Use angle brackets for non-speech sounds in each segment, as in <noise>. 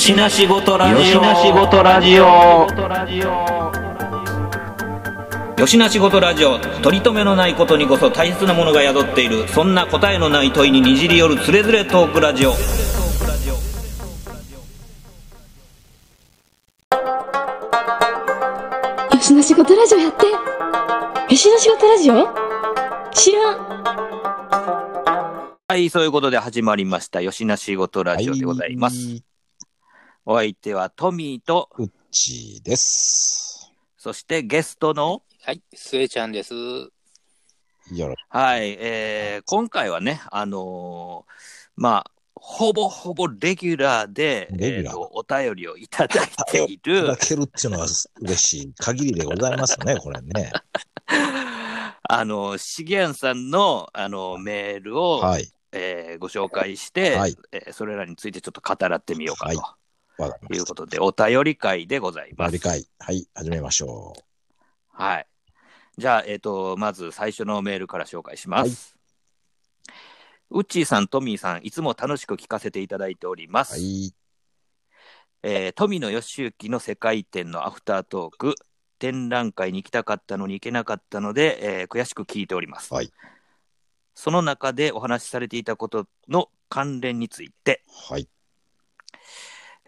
よしなしごとラジオ。よしなしごとラジオ。よしなしごとラジオ。取り留めのないことにこそ大切なものが宿っている。そんな答えのない問いににじり寄るつれづれトークラジオ。よしの仕事ラジオやってよしの仕事ラジオ？知らんはい、そういうことで始まりました。よしなしごとラジオでございます。はいお相手はトミーと、うっちーです。そしてゲストの、はい、スエちゃんです。よろはい、えー今回はね、あのーまあ、ほぼほぼレギュラーで、レギュラーえーとお便りをいただいてい <laughs> いただる、けるっていうのは嬉しい限りでございますね、<laughs> これね。あの、しげやんさんの、あの、メールを、はい。えーご紹介して、はいえーそれらについてちょっと語らってみようかはいと。いうことで、お便り会でございます。理解。はい、始めましょはい。じゃあ、えっ、と、まず最初のメールから紹介します。ウッチーさん、トミーさん、いつも楽しく聞かせていただいておりまう。す。はい。えー富野義行の世界展のアフタートーク、展覧会に行きたかったのに行けなかったので、えー悔しく聞いております。はいその中でお話しされていたことの関連について、はい。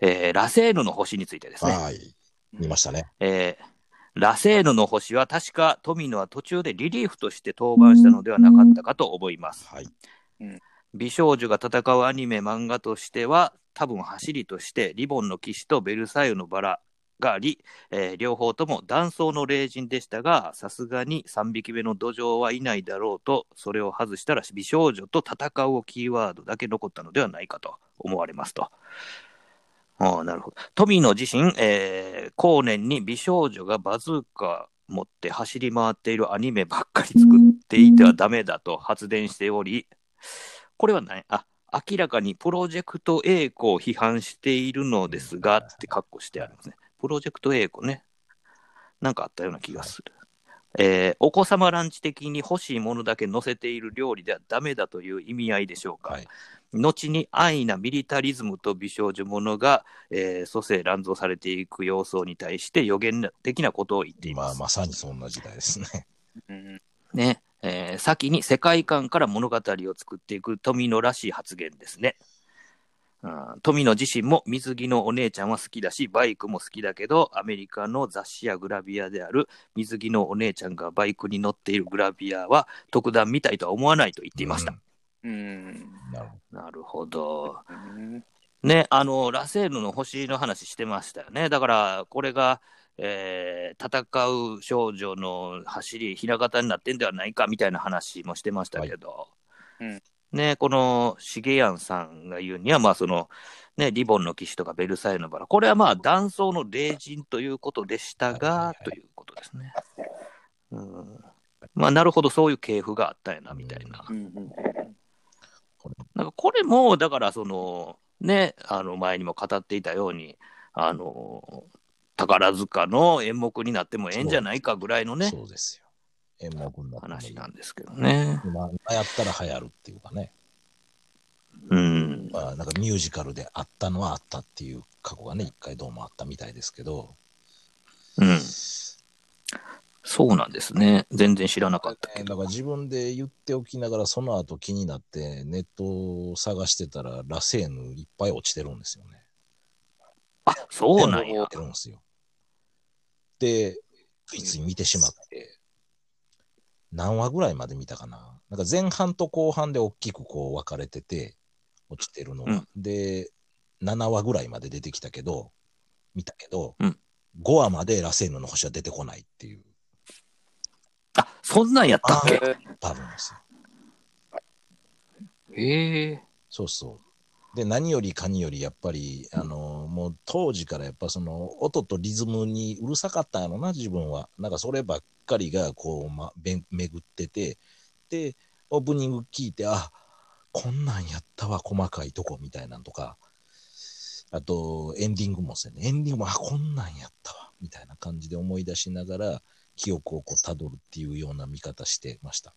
えーラセーヌの星についてですね。はい。見ましたね。えーラセーヌの星は確か富野は途中でリリーフとして登板したのではなかったかと思います。はい。美少女が戦うアニメ漫画としては多分走りとしてリボンの騎士とベルサイユのバラがあり、えー両方とも断層の霊人でしたがさすがに3匹目の土壌はいないだろうとそれを外したら美少女と戦うをキーワードだけ残ったのではないかと思われますと。ああなるほど富野自身、えー後年に美少女がバズーカ持って走り回っているアニメばっかり作っていてはダメだと発電しておりこれは何？あ明らかにプロジェクト A 子を批判しているのですがって括弧してあるんですね。プロジェクト A 子ね。なんかあったような気がする。えーお子様ランチ的に欲しいものだけ載せている料理ではダメだという意味合いでしょうか？はい。後に安易なミリタリズムと美少女ものが、えー蘇生乱造されていく様相に対して予言的なことを言っています。まあ、まさにそんな時代ですね。うん、ね、えー先に世界観から物語を作っていく富野らしい発言ですね。うん、富野自身も水着のお姉ちゃんは好きだし、バイクも好きだけど、アメリカの雑誌やグラビアである水着のお姉ちゃんがバイクに乗っているグラビアは特段みたいとは思わないと言っていました。うん、なるほなるほど。うん、ね、あの、ラセーヌの星の話してましたよね。だから、これが、えー戦う少女の走り、ひな形になってんではないかみたいな話もしてましたけど、はいうんね、このシゲヤンさんが言うには、まあ、その、ね、リボンの騎士とかベルサイユのバラ、これはまあ、断層の霊人ということでしたがは、いということですね。うん、まあ、なるほど、そういう系譜があったんやな、みたいな。うん、なんかこれも、だからその、ね、あの前にも語っていたように、あの宝塚の演目になってもええんじゃないかぐらいのど。ね、そうですよ。演目になってもいい話なんですけどね。今、今やったら流行るっていうかね。うん。まあ、なんかミュージカルであったのはあったっていう過去がね、一回どうもあったみたいですけど。うん。そうなんですね。全然知らなかったけど。だから自分で言っておきながら、その後気になってネットを探してたら、ラセーヌいっぱい落ちてるんですよね。あ、そうなんや落ち。てるんですよ。で、ついつい見てしまって、何話ぐらいまで見たかな。なんか前半と後半で大きくこう分かれてて、落ちてるのが。で、7話ぐらいまで出てきたけど、見たけど、うん5話までラセーヌの星は出てこないっていう、あ、そんなんやったっけ？多分ですよ。ええそうそう。で、何よりかにより、やっぱり、あの、もう当時からやっぱその、音とリズムにうるさかったんやろな、自分は。なんかそればっかりが、こう、ま、べ巡ってて、で、オープニング聞いて、あ、こんなんやったわ、細かいとこみたいなんとか、あと、エンディングもですね、エンディングも、あ、こんなんやったわ、みたいな感じで思い出しながら、記憶をこう、辿るっていうような見方してました。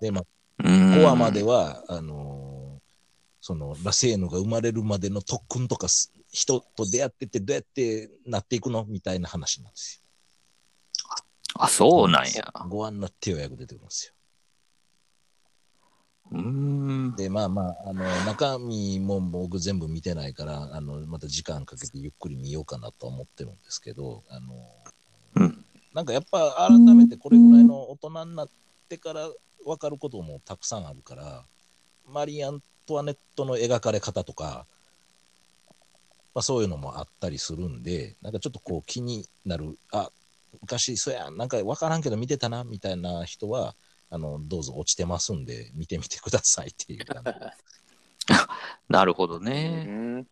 で、まあ、うん。5話までは、あのーその、ラセーヌが生まれるまでの特訓とかす人と出会ってってどうやってなっていくのみたいな話なんですあ、そうなんや。よ。ご案の手を役出てくるんですよ。うーん。で、まあまあ、あの、中身も僕全部見てないから、あの、また時間かけてゆっくり見ようかなとは思ってるんですけど、あの、うん。なんかやっぱ改めてこれぐらいの大人になってから分かることもたくさんあるから、マリー・アントワネットの描かれ方とか、まあそういうのもあったりするんで、なんかちょっとこう気になる、あ、昔そうや、なんか分からんけど見てたな、みたいな人は、あの、どうぞ落ちてますんで、見てみてくださいっていう感じ。<laughs> なるほどうね。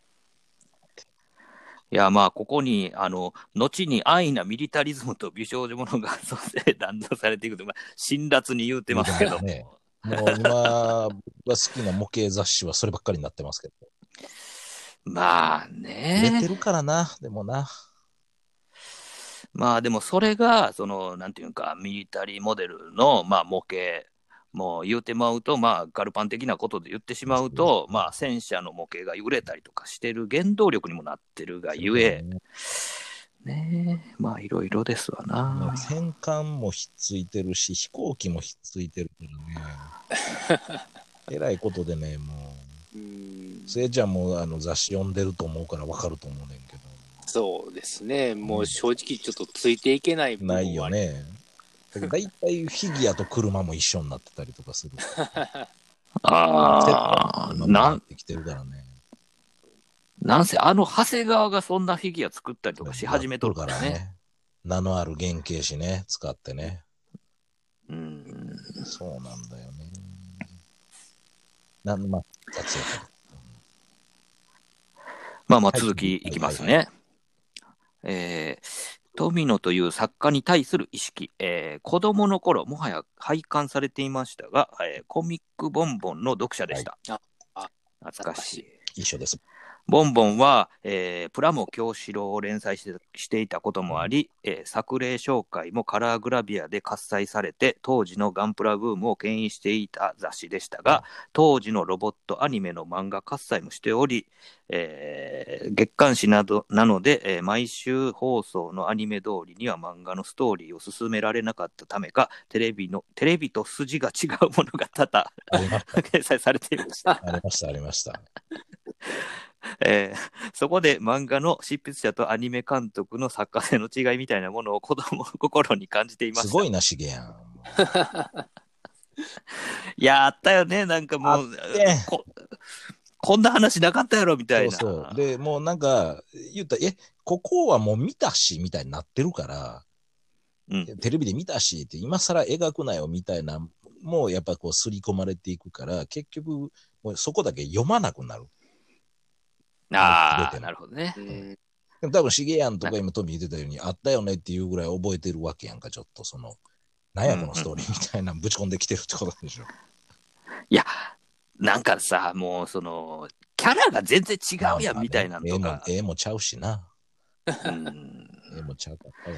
ん。いや、まあ、ここに、あの、後に安易なミリタリズムと美少女ものが、そうして断断されていくと、まあ、辛辣に言うてますけども。言うてもう今、僕が好きな模型雑誌はそればっかりになってますけど。まあ売れてね。るからな、でもな。まあでもそれが、その、なんていうか、ミリタリーモデルの、まあ模型、もう言うてまうと、まあガルパン的なことで言ってしまうと、まあ戦車の模型が売れたりとかしてる原動力にもなってるがゆえ、ねえ、まあいろいろですわもなう。戦艦もひっついてるし、飛行機もひっついてるからね。えらいことでね、もうんう、せいちゃんもあの雑誌読んでると思うからわかると思うねんけそうですね。もう正直ちょっとついていけない部ど。分はないよ。ね。だけど大体フィギュアと車も一緒になってたりとかする。<laughs> ああ、今ななんってきてるからね。なんせあの長谷川がそんなフィギュア作ったりとかし始めとるからね。。名のある原型紙ね、使ってね。うん。そうなんだよね。なんまあ、まあまあはい続きいきますね。えー富野という作家に対する意識、えー子供の頃もはや廃刊されていましたが、えーコミックボンボンの読者でした。はいあ懐かしい。一緒です。ボンボンは、えープラモ京志郎を連載してしていたこともあり、えー作例紹介もカラーグラビアで喝采されて、当時のガンプラブームを牽引していた雑誌でしたが、当時のロボットアニメの漫画喝采もしており、えー月刊誌などなので、えー毎週放送のアニメ通りには漫画のストーリーを進められなかったためか、テレビのテレビと筋が違うものが多々。掲載されていました。ありました、ありました。<laughs> えーそこで漫画の執筆者とアニメ監督の作家性の違いみたいなものを子供の <laughs> 心に感じていました。すごいな、しげやん。<laughs> いや、あったよね、なんかもうて、ここんな話なかったやろみたいな。そうそう。で、もうなんか、言ったら、え、ここはもう見たし、みたいになってるから、うんテレビで見たしって、今更描くなよ、みたいな、もうやっぱこう、刷り込まれていくから、結局、もうそこだけ読まなくなる。ああ、なるほどねう。ん。でも多分、しげやんとか今、トミー言ってたように、あったよねっていうぐらい覚えてるわけやんか、ちょっと、その、なんやこのストーリーみたいなのぶち込んできてるってことでしょ。いや、なんかさ、もうその、キャラが全然違うやんみたいなのとか。絵も絵もちゃうしな。うん絵もちゃうかったわ。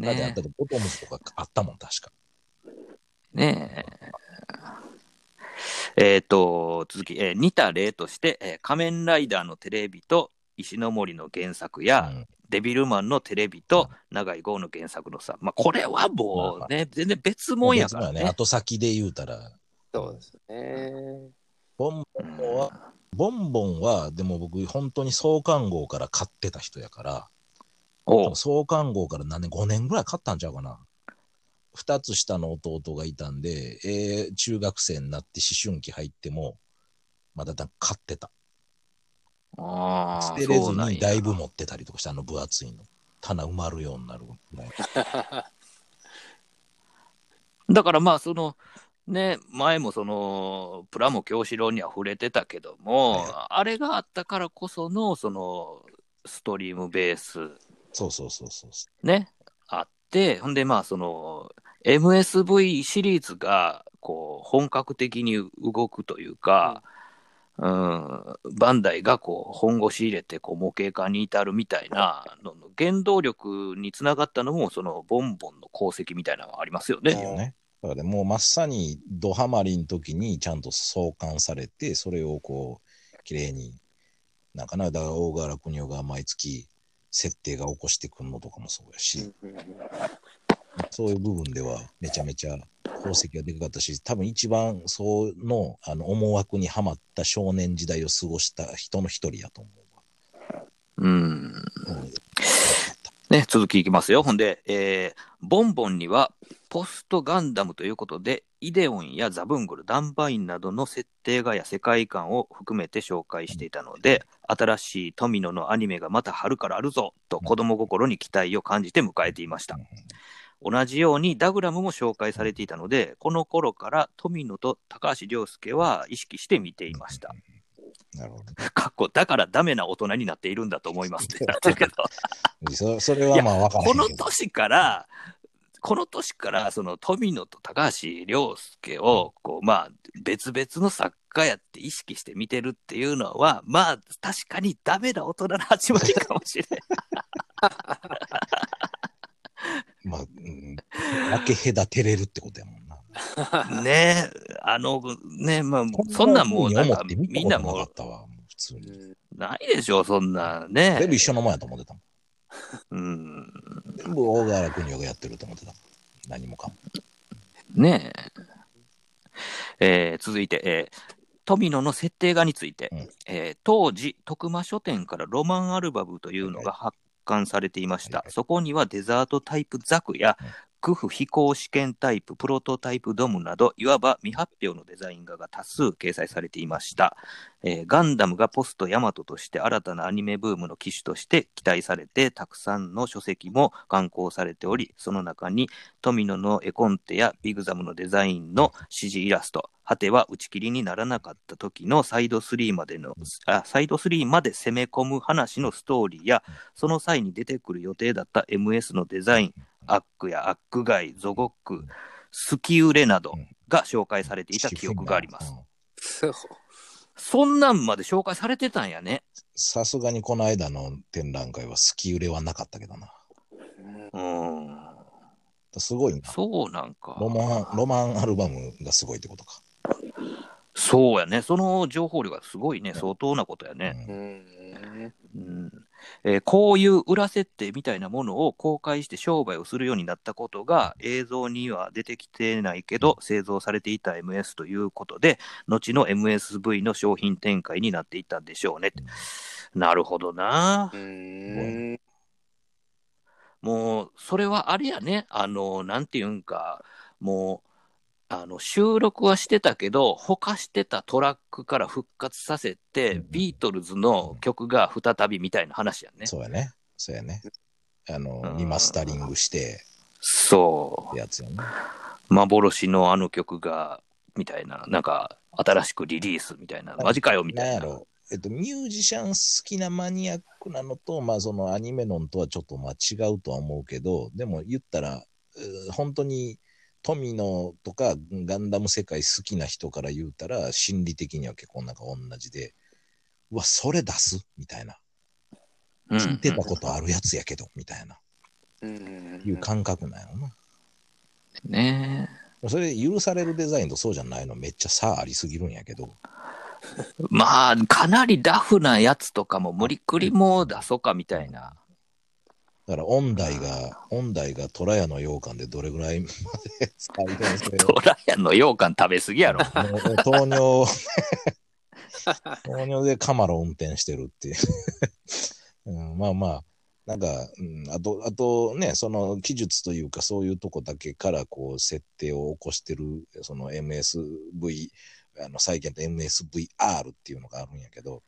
だってあっねたとボトムズとかあったもん、確か。ねえ。えっ、と、続き、えー似た例として、えー仮面ライダーのテレビと石ノ森の原作や、うん。デビルマンのテレビと長井豪の原作。のさ、まあ、これはもうね、全然別物やからね。ね、後先で言うたら、そうですね。ボンボンは、ボンボンは、でも僕、本当に創刊号から買ってた人やから、創刊号から何年、5年ぐらい買ったんちゃうかな。二つ下の弟がいたんで、えー中学生になって思春期入っても、まだだ買ってた。ああ、捨てれずにだいぶ持ってたりとかして、あの分厚いの。棚埋まるようになるぐらい。<laughs> だからまあ、その、ね、前もその、プラモ京志郎には触れてたけども、はあれがあったからこその、その、ストリームベース、そうそうそうそう。ね、あって、ほんでまあ、その、MSV シリーズが、こう、本格的に動くというか、うん、バンダイがこう本腰入れてこう模型化に至るみたいなの原動力につながったのもそのボンボンの功績みたいなのがありますよね。よね。だからもうまさにドハマりの時にちゃんと創刊されて、それをこう、綺麗になんかな、だから大河原邦夫が毎月設定が起こしてくんのとかもそうやし、そういう部分ではめちゃめちゃ功績がでかかったし、多分一番そのあの思惑にはまった少年時代を過ごした人の一人やと思うん。う。うんね、続きいきますよ。ほんで、えーボンボンには、ポストガンダムということで、イデオンやザブングル、ダンバインなどの設定画や世界観を含めて紹介していたので、新しい富野のアニメがまた春からあるぞと子供心に期待を感じて迎えていました。同じようにダグラムも紹介されていたので、この頃から富野と高橋良介は意識して見ていました。なるほど。かっこだからダメな大人になっているんだと思いますってなってるけど。<laughs> そそれはまあ分からへこんけど。の年から、この年から、その富野と高橋良介を、こう、まあ、別々の作家やって意識して見てるっていうのは、まあ、確かにダメな大人の始まりかもしれ <laughs> まあ、うん、分け隔てれるってことやもんな。ん。ねえ、あの、ねまあ、そんなんもう、なんか、みんなもないでしょ、そんな、ね全部一緒のもんやと思ってたもん。うん。全部大河原邦夫がやってると思ってた。何もかも。ねえ。えー続いて、えー富野の設定画について、うんえー当時、徳間書店からロマンアルバムというのが発刊されていました。はいはいそこにはデザートタイプザクや、うんクフ飛行試験タイプ、プロトタイプドムなど、いわば未発表のデザイン画が多数掲載されていました。えーガンダムがポストヤマトとして新たなアニメブームの機種として期待されて、たくさんの書籍も刊行されており、その中に富野の絵コンテやビグザムのデザインの指示イラスト、果ては打ち切りにならなかった時のサイド3までの、あサイド3まで攻め込む話のストーリーや、その際に出てくる予定だった MS のデザイン、アックやアックガイ、ゾゴック、スキウレなどが紹介されていた記憶があります。うんそう。そんなんまで紹介されてたんやね。さすがにこの間の展覧会は好き売れはなかったけどな。うんうん。すごいな。そうなんか。ロマン、ロマンアルバムがすごいってことか。そうやね。その情報量がすごいね。相当なことやね。うんうん。うんえーこういう裏設定みたいなものを公開して商売をするようになったことが映像には出てきてないけど製造されていた MS ということで後の MSV の商品展開になっていったんでしょうね。なるほどな。うん。もうそれはあれやね。あのなんていうんかもうあの収録はしてたけどほかしてたトラックから復活させてうんビートルズの曲が再びみたいな話やね。そうやね。そうやね。あのう、んリマスタリングしてそう。やつやね。幻のあの曲が、みたいな、なんか、新しくリリースみたいな、マジかよみたいな。な。えっと、ミュージシャン好きなマニアックなのと、まあ、そのアニメのんとはちょっとまあ違うとは思うけど、でも言ったら、本当に富野とかガンダム世界好きな人から言うたら、心理的には結構なんか同じで、うわ、それ出す？みたいな。うん聞いてたことあるやつやけど、みたいな、うん。いう感覚なんやろな。ねそれ許されるデザインとそうじゃないの？めっちゃ差ありすぎるんやけど、えまあ、かなりラフなやつとかも無理くりもう出そうかみたいな。だから音大が、音大が虎屋の羊羹でどれぐらいまで再現性トラヤの？羊羹食べ過ぎやろ。<laughs> 糖尿、糖尿でカマロ運転してるっていう。<laughs> うん、まあまあ、なんか、うん、あと、あとね、その技術というかそういうとこだけからこう設定を起こしてる、その MSV、あの再現と MSVR っていうのがあるんやけど、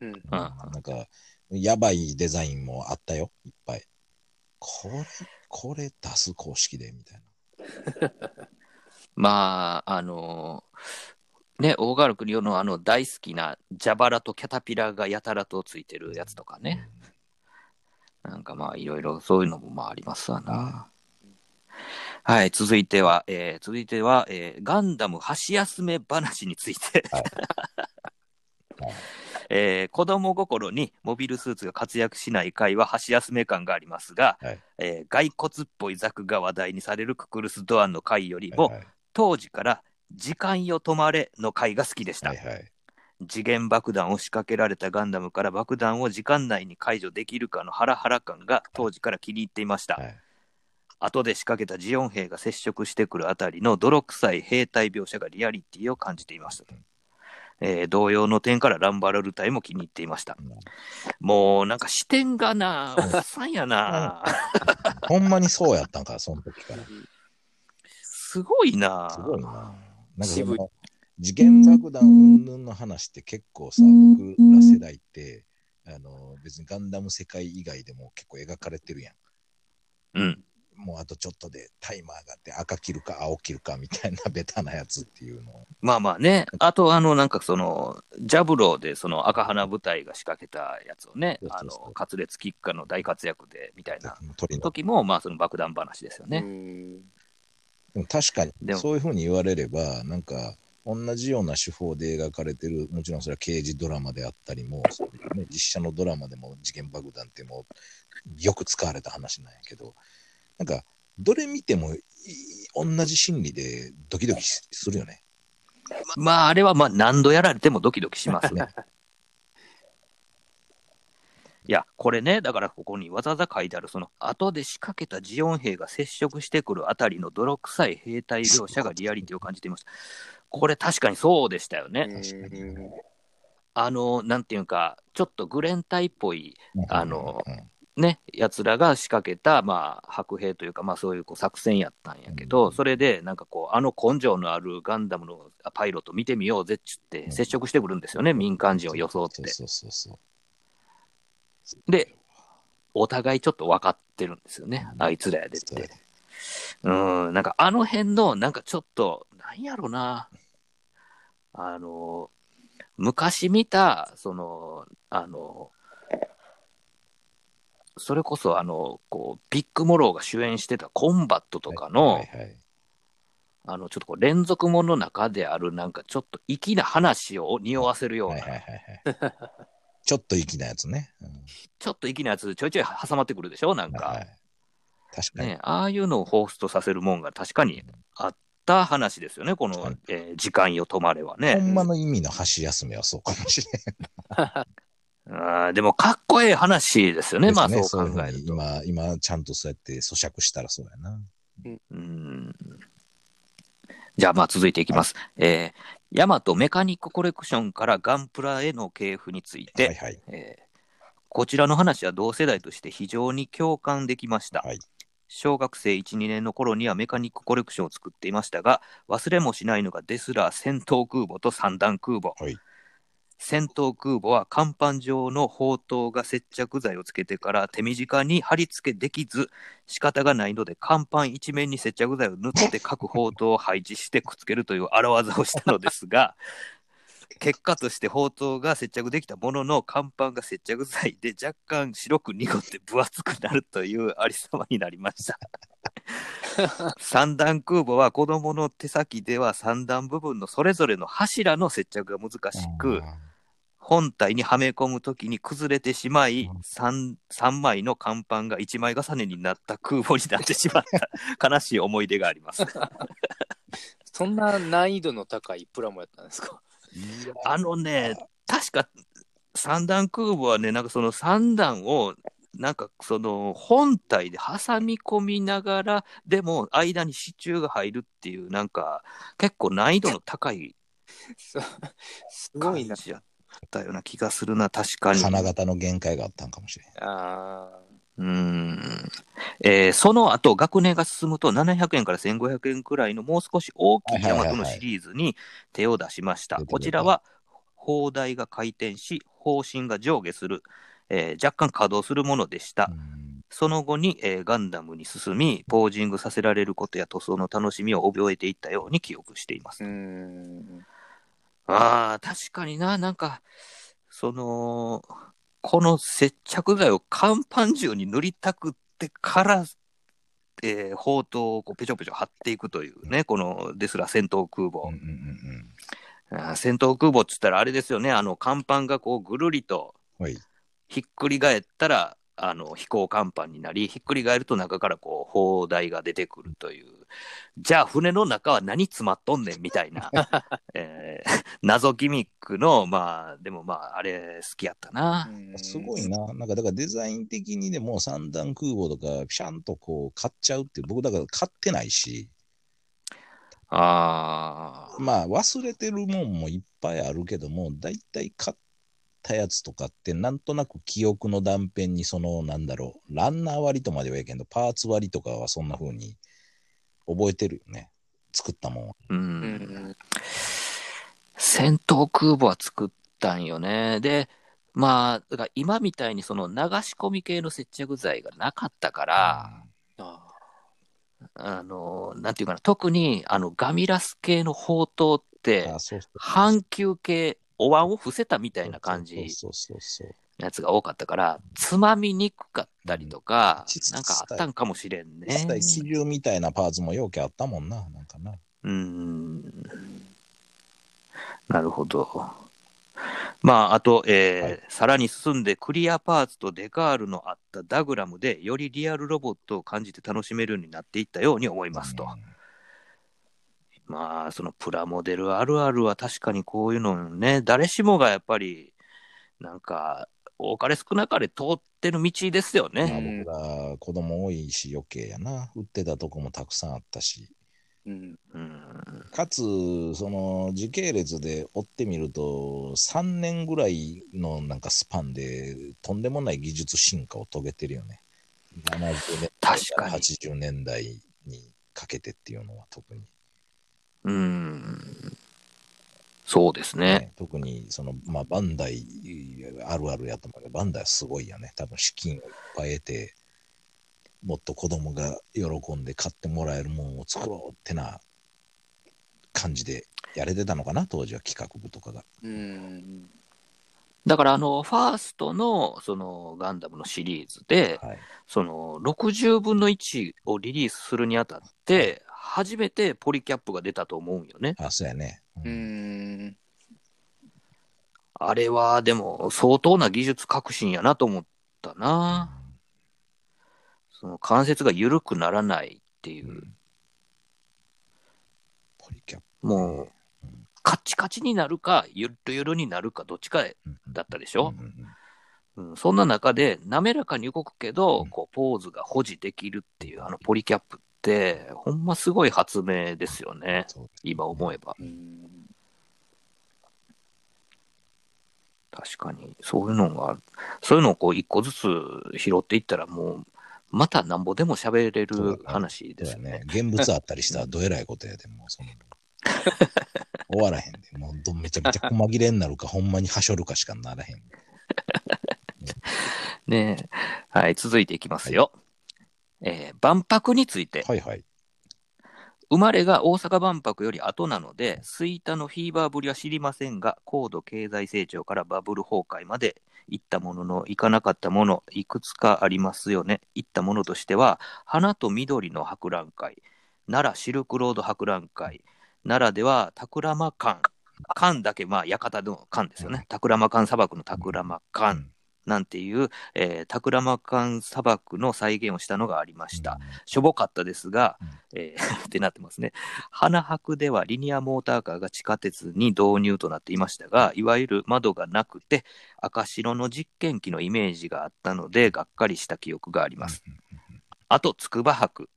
うん。うんなんか、やばいデザインもあったよ、いっぱい。これ、これ出す公式で、みたいな。<laughs> まあ、あのね、大河原国夫のあの大好きな蛇腹とキャタピラがやたらとついてるやつとかね。なんかまあいろいろそういうのもまあありますわな。はい、続いては、えー続いては、えーガンダム箸休め話について。はいはい <laughs> えー子供心にモビルスーツが活躍しない回は箸休め感がありますが、はいえー骸骨っぽいザクが話題にされるククルス・ドアンの回よりも、はい当時から時間よ止まれの回が好きでした。はいはい。次元爆弾を仕掛けられたガンダムから爆弾を時間内に解除できるかのハラハラ感が当時から気に入っていました。はい。後で仕掛けたジオン兵が接触してくるあたりの泥臭い兵隊描写がリアリティを感じていましたと。えー同様の点からランバラル隊も気に入っていました。もうなんか視点がな、おっさんやな。<laughs> ほんまにそうやったんか、その時から。すごいな。すごいな。なんかそ渋いの、次元爆弾云々の話って結構さ、僕ら世代って、あの、別にガンダム世界以外でも結構描かれてるやん。うん。もうあとちょっとでタイマーがあって赤切るか青切るかみたいな <laughs> ベタなやつっていうのを。まあまあね。あと、あの、なんかその、ジャブローでその赤花部隊が仕掛けたやつをねそう、あそうそうの、カツレツキッカーの大活躍で、みたいな鳥の。時も、まあその爆弾話ですようね。んでも確かにでもそういうふうに言われれば、なんか同じような手法で描かれてる、もちろんそれは刑事ドラマであったりも、そういうね、実写のドラマでも次元爆弾ってもうよく使われた話なんやけど、なんかどれ見てもい同じ心理でドキドキしするよね。まああれはまあ何度やられてもドキドキしますね。<laughs> いや、これね、だからここにわざわざ書いてある、その後で仕掛けたジオン兵が接触してくるあたりの泥臭い兵隊描写がリアリティを感じていました。これ確かにそうでしたよね。あの、なんていうか、ちょっとグレン隊っぽいあのうんね、やつらが仕掛けた、まあ、白兵というか、まあ、そういうこう作戦やったんやけど、うんそれで、なんかこう、あの根性のあるガンダムのパイロット見てみようぜっつって、うん接触してくるんですよね、民間人を装って。そうそうそうで、お互いちょっと分かってるんですよね、うんあいつらやでっ。て。うん、なんかあの辺の、なんかちょっと、なんやろな、あの、昔見た、その、あの、それこそ、あの、こう、ビック・モローが主演してたコンバットとかの、はいはいあの、ちょっとこう、連続ものの中である、なんかちょっと粋な話を匂わせるような、はいはいはいはい。ちょっと粋なやつね。うんちょっと粋なやつちょいちょい挟まってくるでしょなんか、はいはい確かに。ね、ああいうのをホーストさせるもんが確かにあった話ですよね、この、はいえー時間よ止まれはほね。んまの意味の箸休めはそうかもしれん。<laughs> あーでも、かっこええ話ですよね、まあそう考えると。に今、今、ちゃんとそうやって咀嚼したらそうやな。うんじゃあ、まあ続いていきます。えーヤマトメカニックコレクションからガンプラへの系譜について、はいはい。えーこちらの話は同世代として非常に共感できました。はい。小学生1、2年の頃にはメカニックコレクションを作っていましたが、忘れもしないのがデスラー戦闘空母と三段空母。はい戦闘空母は甲板上の砲塔が接着剤をつけてから手短に貼り付けできず、仕方がないので甲板一面に接着剤を塗って各砲塔を配置してくっつけるという荒技をしたのですが、<laughs> 結果として砲塔が接着できたものの甲板が接着剤で若干白く濁って分厚くなるというありさまになりました。三段空母は子供の手先では三段部分のそれぞれの柱の接着が難しく、本体にはめ込むときに崩れてしまい、3, 三枚の甲板が1枚重ねになった空母になってしまった。<laughs> 悲しい思い出があります。そんな難易度の高いプラモやったんですか？あのね、確か三段空母はね、なんかその三段を、なんかその本体で挟み込みながら、でも間に支柱が入るっていう、なんか結構難易度の高い <laughs> すご感いな。ったような気がするな、確かに。金型の限界があったんかもしれん。あうーんえーその後、学年が進むと700円から1500円くらいのもう少し大きいヤマトのシリーズに手を出しました。出てくるこちらは、砲台が回転し、方針が上下する、えー若干稼働するものでした。うんその後に、えーガンダムに進み、ポージングさせられることや塗装の楽しみを覚えていったように記憶していますー。う。ん。ああ、確かにな、なんか、その、この接着剤を甲板中に塗りたくってから、えー、砲塔をこうペチョペチョ貼っていくというね、このですら戦闘空母。うんうんうん戦闘空母っつったらあれですよね、あの甲板がこうぐるりと。ひっくり返ったら、あの飛行甲板になり、ひっくり返ると中からこう砲台が出てくるという、じゃあ船の中は何詰まっとんねんみたいな、<laughs> えー <laughs> 謎ギミックの、まあ、でもまあ、あれ好きやったな。すごいな。なんか、だからデザイン的にでも三段空母とか、ピシャンとこう、買っちゃうって、僕だから買ってないし、ああ。まあ、忘れてるもんもいっぱいあるけども、だいたい買ったやつとかって、なんとなく記憶の断片に、その、なんだろう、ランナー割とまではいけんど、パーツ割とかはそんな風に覚えてるよね。作ったもんは。う。うんん。戦闘空母は作ったんよね。で、まあ、だから今みたいにその流し込み系の接着剤がなかったから、ああの、なんていうかな、特にあのガミラス系の砲塔って半球系、お椀を伏せたみたいな感じやつが多かったから、つまみにくかったりとかうん、なんかあったんかもしれんね実。際、気流みたいなパーツも容器あったもんな、なんかな。うん。なるほど。まあ、あと、えーはいさらに進んで、クリアパーツとデカールのあったダグラムで、よりリアルロボットを感じて楽しめるようになっていったように思いますと。うんまあ、そのプラモデルあるあるは確かにこういうのね、誰しもがやっぱり、なんか、多かれ少なかれ通ってる道ですよまあね。僕ら子供多いし余計やな。売ってたとこもたくさんあったし。うん。うん。かつ、その時系列で追ってみると、3年ぐらいのなんかスパンでとんでもない技術進化を遂げてるよね。70年代確かに80年代にかけてっていうのは特に。うん。そうですね。ね特にその、まあ、バンダイあるあるやと思うけど、バンダイはすごいよね。多分資金をいっぱい得て、もっと子供が喜んで買ってもらえるものを作ろうってな感じでやれてたのかな、当時は企画部とかが。うん。だから、あの、ファーストの、その、ガンダムのシリーズで、はい。その、60分の1をリリースするにあたって、初めてポリキャップが出たと思うんよね。あ、そうやね。ううんん。あれは、でも、相当な技術革新やなと思ったな。その関節が緩くならないっていう。う、ん。ポリキャップ。もう、カチカチになるか、ゆるゆるになるか、どっちかうん。だったでしょ？うん、そんな中で、滑らかに動くけど、うん。こう、ポーズが保持できるっていう、あのポリキャップ。って、ほんますごい発明ですよね。今思えば。うん。確かに、そういうのが、そういうのをこう、一個ずつ拾っていったら、もう、またなんぼでも喋れる話ですよね。ね。現物あったりしたら <laughs> どえらいことやで、もうその。終わらへんで。もうどめちゃめちゃ細切れになるか、ほんまにはしょるかしかならへん。<laughs> ねえはい、続いていきますよ。えー万博について、はいはい。生まれが大阪万博より後なので、吹田のフィーバーぶりは知りませんが、高度経済成長からバブル崩壊まで行ったものの、行かなかったもの、いくつかありますよね。行ったものとしては、花と緑の博覧会、奈良シルクロード博覧会、奈良ではタクラマカン、カンだけ、まあ、館のカンですよね。タクラマカン砂漠のタクラマカンなんていう、えータクラマカン砂漠の再現をしたのがありました。しょぼかったですが、うんえー <laughs> ってなってますね。花博ではリニアモーターカーが地下鉄に導入となっていましたが、いわゆる窓がなくて、赤白の実験機のイメージがあったので、がっかりした記憶があります。あと、筑波博。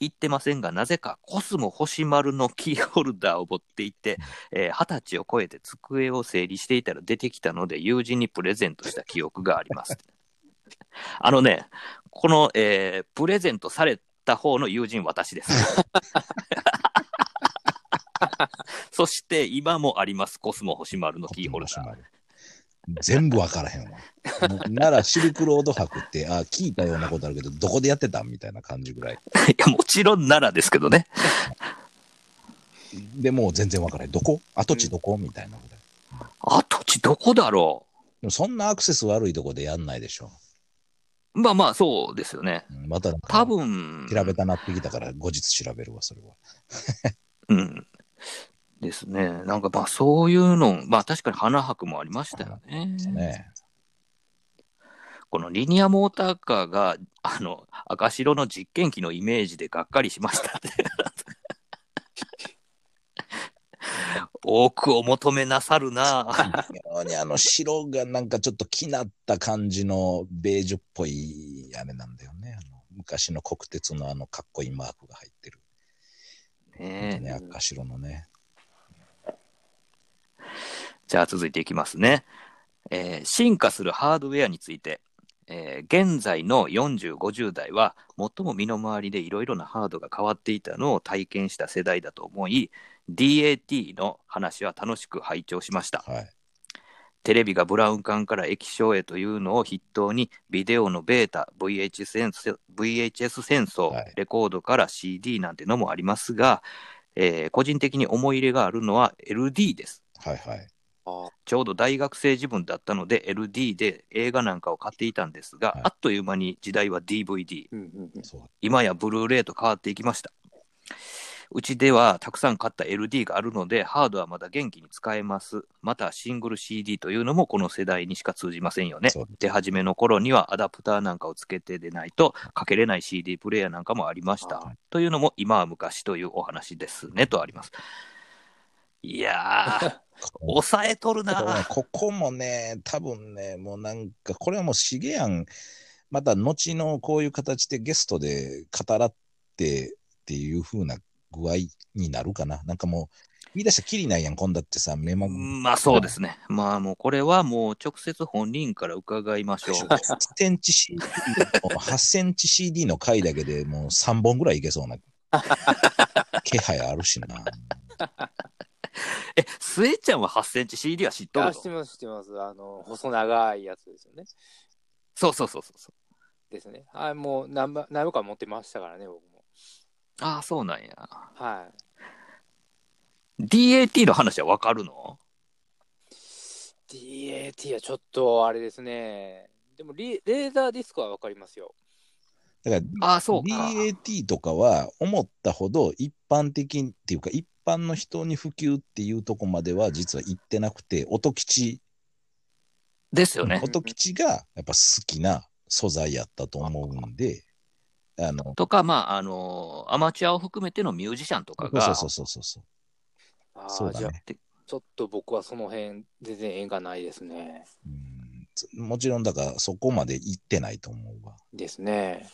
行ってませんが、なぜかコスモ星丸のキーホルダーを持っていて、えー二十歳を超えて机を整理していたら出てきたので、友人にプレゼントした記憶があります。<laughs> あのね、この、えープレゼントされた方の友人、私です。<laughs> そして、今もあります、コスモ星丸のキーホルダー。全部わからへんわ。ならシルクロード博って、あ、聞いたようなことあるけど、どこでやってたみたいな感じぐらい。<laughs> いや、もちろん奈良ですけどね。でもう全然わからへん。どこ？跡地どこ？みたいなぐらい。跡地どこだろでもそんなアクセス悪いとこでやんないでしょ。うまあまあ、そうですよね。うんまたなんか多分、調べたなってきたから、後日調べるわ、それは。うん。ですね。なんかまあそういうの、まあ確かに花博もありましたよね。ねこのリニアモーターカーが、あの、赤白の実験機のイメージでがっかりしましたって。多くを求めなさるなぁ。非常にあの白がなんかちょっと気なった感じのベージュっぽいあれなんだよね。あの昔の国鉄のあのかっこいいマークが入ってる。ねね、赤白のね。じゃあ続いていきますね。えー進化するハードウェアについて、えー現在の40、50代は最も身の回りでいろいろなハードが変わっていたのを体験した世代だと思い、DAT の話は楽しく拝聴しました。はい。テレビがブラウン管から液晶へというのを筆頭に、ビデオのベータ、VHS 戦争 VHS 戦争、はいレコードから CD なんてのもありますが、えー個人的に思い入れがあるのは LD です。はいはい。あちょうど大学生自分だったので LD で映画なんかを買っていたんですが、はいあっという間に時代は DVD、うんうんうん。今やブルーレイと変わっていきました。うちではたくさん買った LD があるので、ハードはまだ元気に使えます。またシングル CD というのもこの世代にしか通じませんよね。出始めの頃にはアダプターなんかをつけてでないとかけれない CD プレイヤーなんかもありました。はいというのも今は昔というお話ですねとあります。いやー、<laughs> 抑えとるな。ここもね、多分ね、もうなんか、これはもうシゲアン、また後のこういう形でゲストで語らってっていう風な具合になるかな。なんかもう、言い出したらきりないやん、今度ってさ、メモ。まあそうですね。まあもうこれはもう直接本人から伺いましょう。<laughs> 8センチ CD の、8センチ CD の回だけでもう3本ぐらいいけそうな気配あるしな。<laughs> え、スエちゃんは8センチ CD は知っとるの？あ知ってます、知ってます。あの、細長いやつですよね。そうそうそうそう。ですね。はい、もう何ば何個か持ってましたからね、僕も。ああ、そうなんや。はい。DAT の話はわかるの？DAT はちょっとあれですね。でもリ、レーザーディスクはわかりますよ。だから、ああ、そうか。DAT とかは思ったほど一般的っていうか一般の人に普及っていうとこまでは実は行ってなくて音吉、ですよね。音吉がやっぱ好きな素材やったと思うんで、あの、とか、まあ、あのアマチュアを含めてのミュージシャンとかが、そうそうそうそうそう。ああ、じゃあ、そうだね。ちょっと僕はその辺、全然縁がないですね。うんつもちろんだからそこまで行ってないと思うわ。ですね。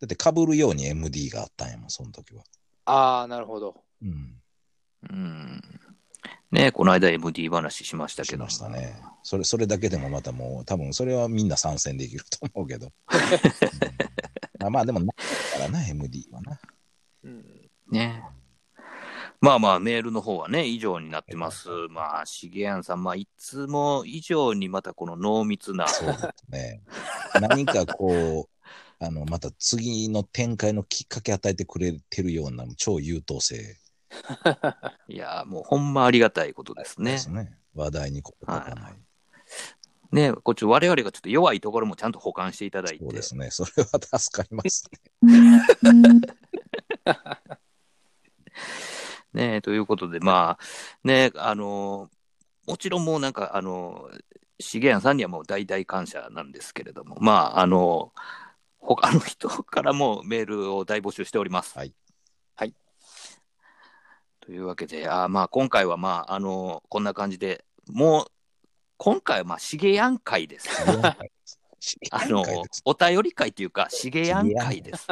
だって被るように MD があったんやもん、その時は。ああ、なるほど。うん。うん。ねこの間 MD 話しましたけど。しましたね。それ、それだけでもまたもう、多分それはみんな参戦できると思うけど。<laughs> うんあまあでも、ないからな、MD はな。うん。ね。まあまあ、メールの方はね、以上になってます。まあ、しげやんさん、まあ、いつも以上にまたこの濃密な、そうですね。何かこう、あの、また次の展開のきっかけ与えてくれてるような超優等生 <laughs> いや、もうほんまありがたいことですねで。すね。話題にこない。ねこっち我々がちょっと弱いところもちゃんと保管していただいてそう。ですね。それは助かりますね。<laughs> ねということで、まあ、ねあのもちろんもうなんか、あのしげやんさんにはもう大々感謝なんですけれども、まあ、あの他の人からもメールを大募集しております。はい。はい。というわけで、あまあ、今回は、まあ、あのこんな感じで、もう、今回は、まあ、しげやん会です。あの、お便り会というか、しげやん会です。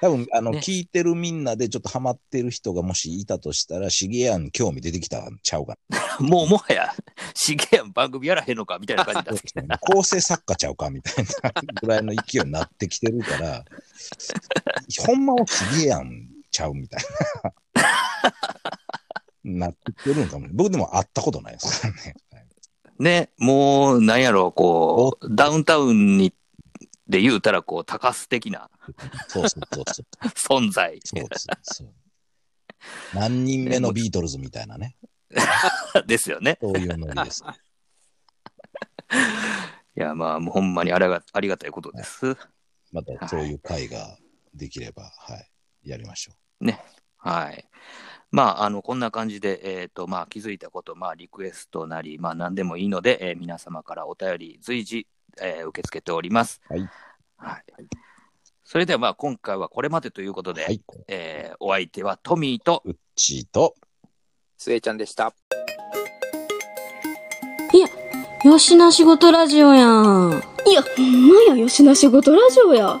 多分、あの、ね聞いてるみんなでちょっとハマってる人がもしいたとしたら、シゲヤン興味出てきたんちゃうか <laughs> もう、もはや、しげやん番組やらへんのかみたいな感じだ。<laughs> 構成作家ちゃうかみたいなぐらいの勢いになってきてるから、<laughs> ほんまはシゲヤンちゃうみたいな。なってきてるんかも。僕でも会ったことないですからね。ね、もう、なんやろう、こう、ダウンタウンに、で言うたら、こう、高須的なそうそうそうそう。<laughs> 存在そうそうそう。何人目のビートルズみたいなね。<laughs> ですよね。そういうノリです。<laughs> いや、まあ、もうほんまにありがありがたいことです。またそういう会ができれば、はい、やりましょはい。まあ、あの、こんな感じで、えっ、と、まあ、気づいたこと、まあ、リクエストなり、まあ、何でもいいので、えー皆様からお便り随時えー受け付けております。はい。はい。それではまあ今回はこれまでということで、はい。えーお相手はトミーと、うっちーと、スエちゃんでした。いや、よしな仕事ラジオやん。いや、ほんまや、よしな仕事ラジオや。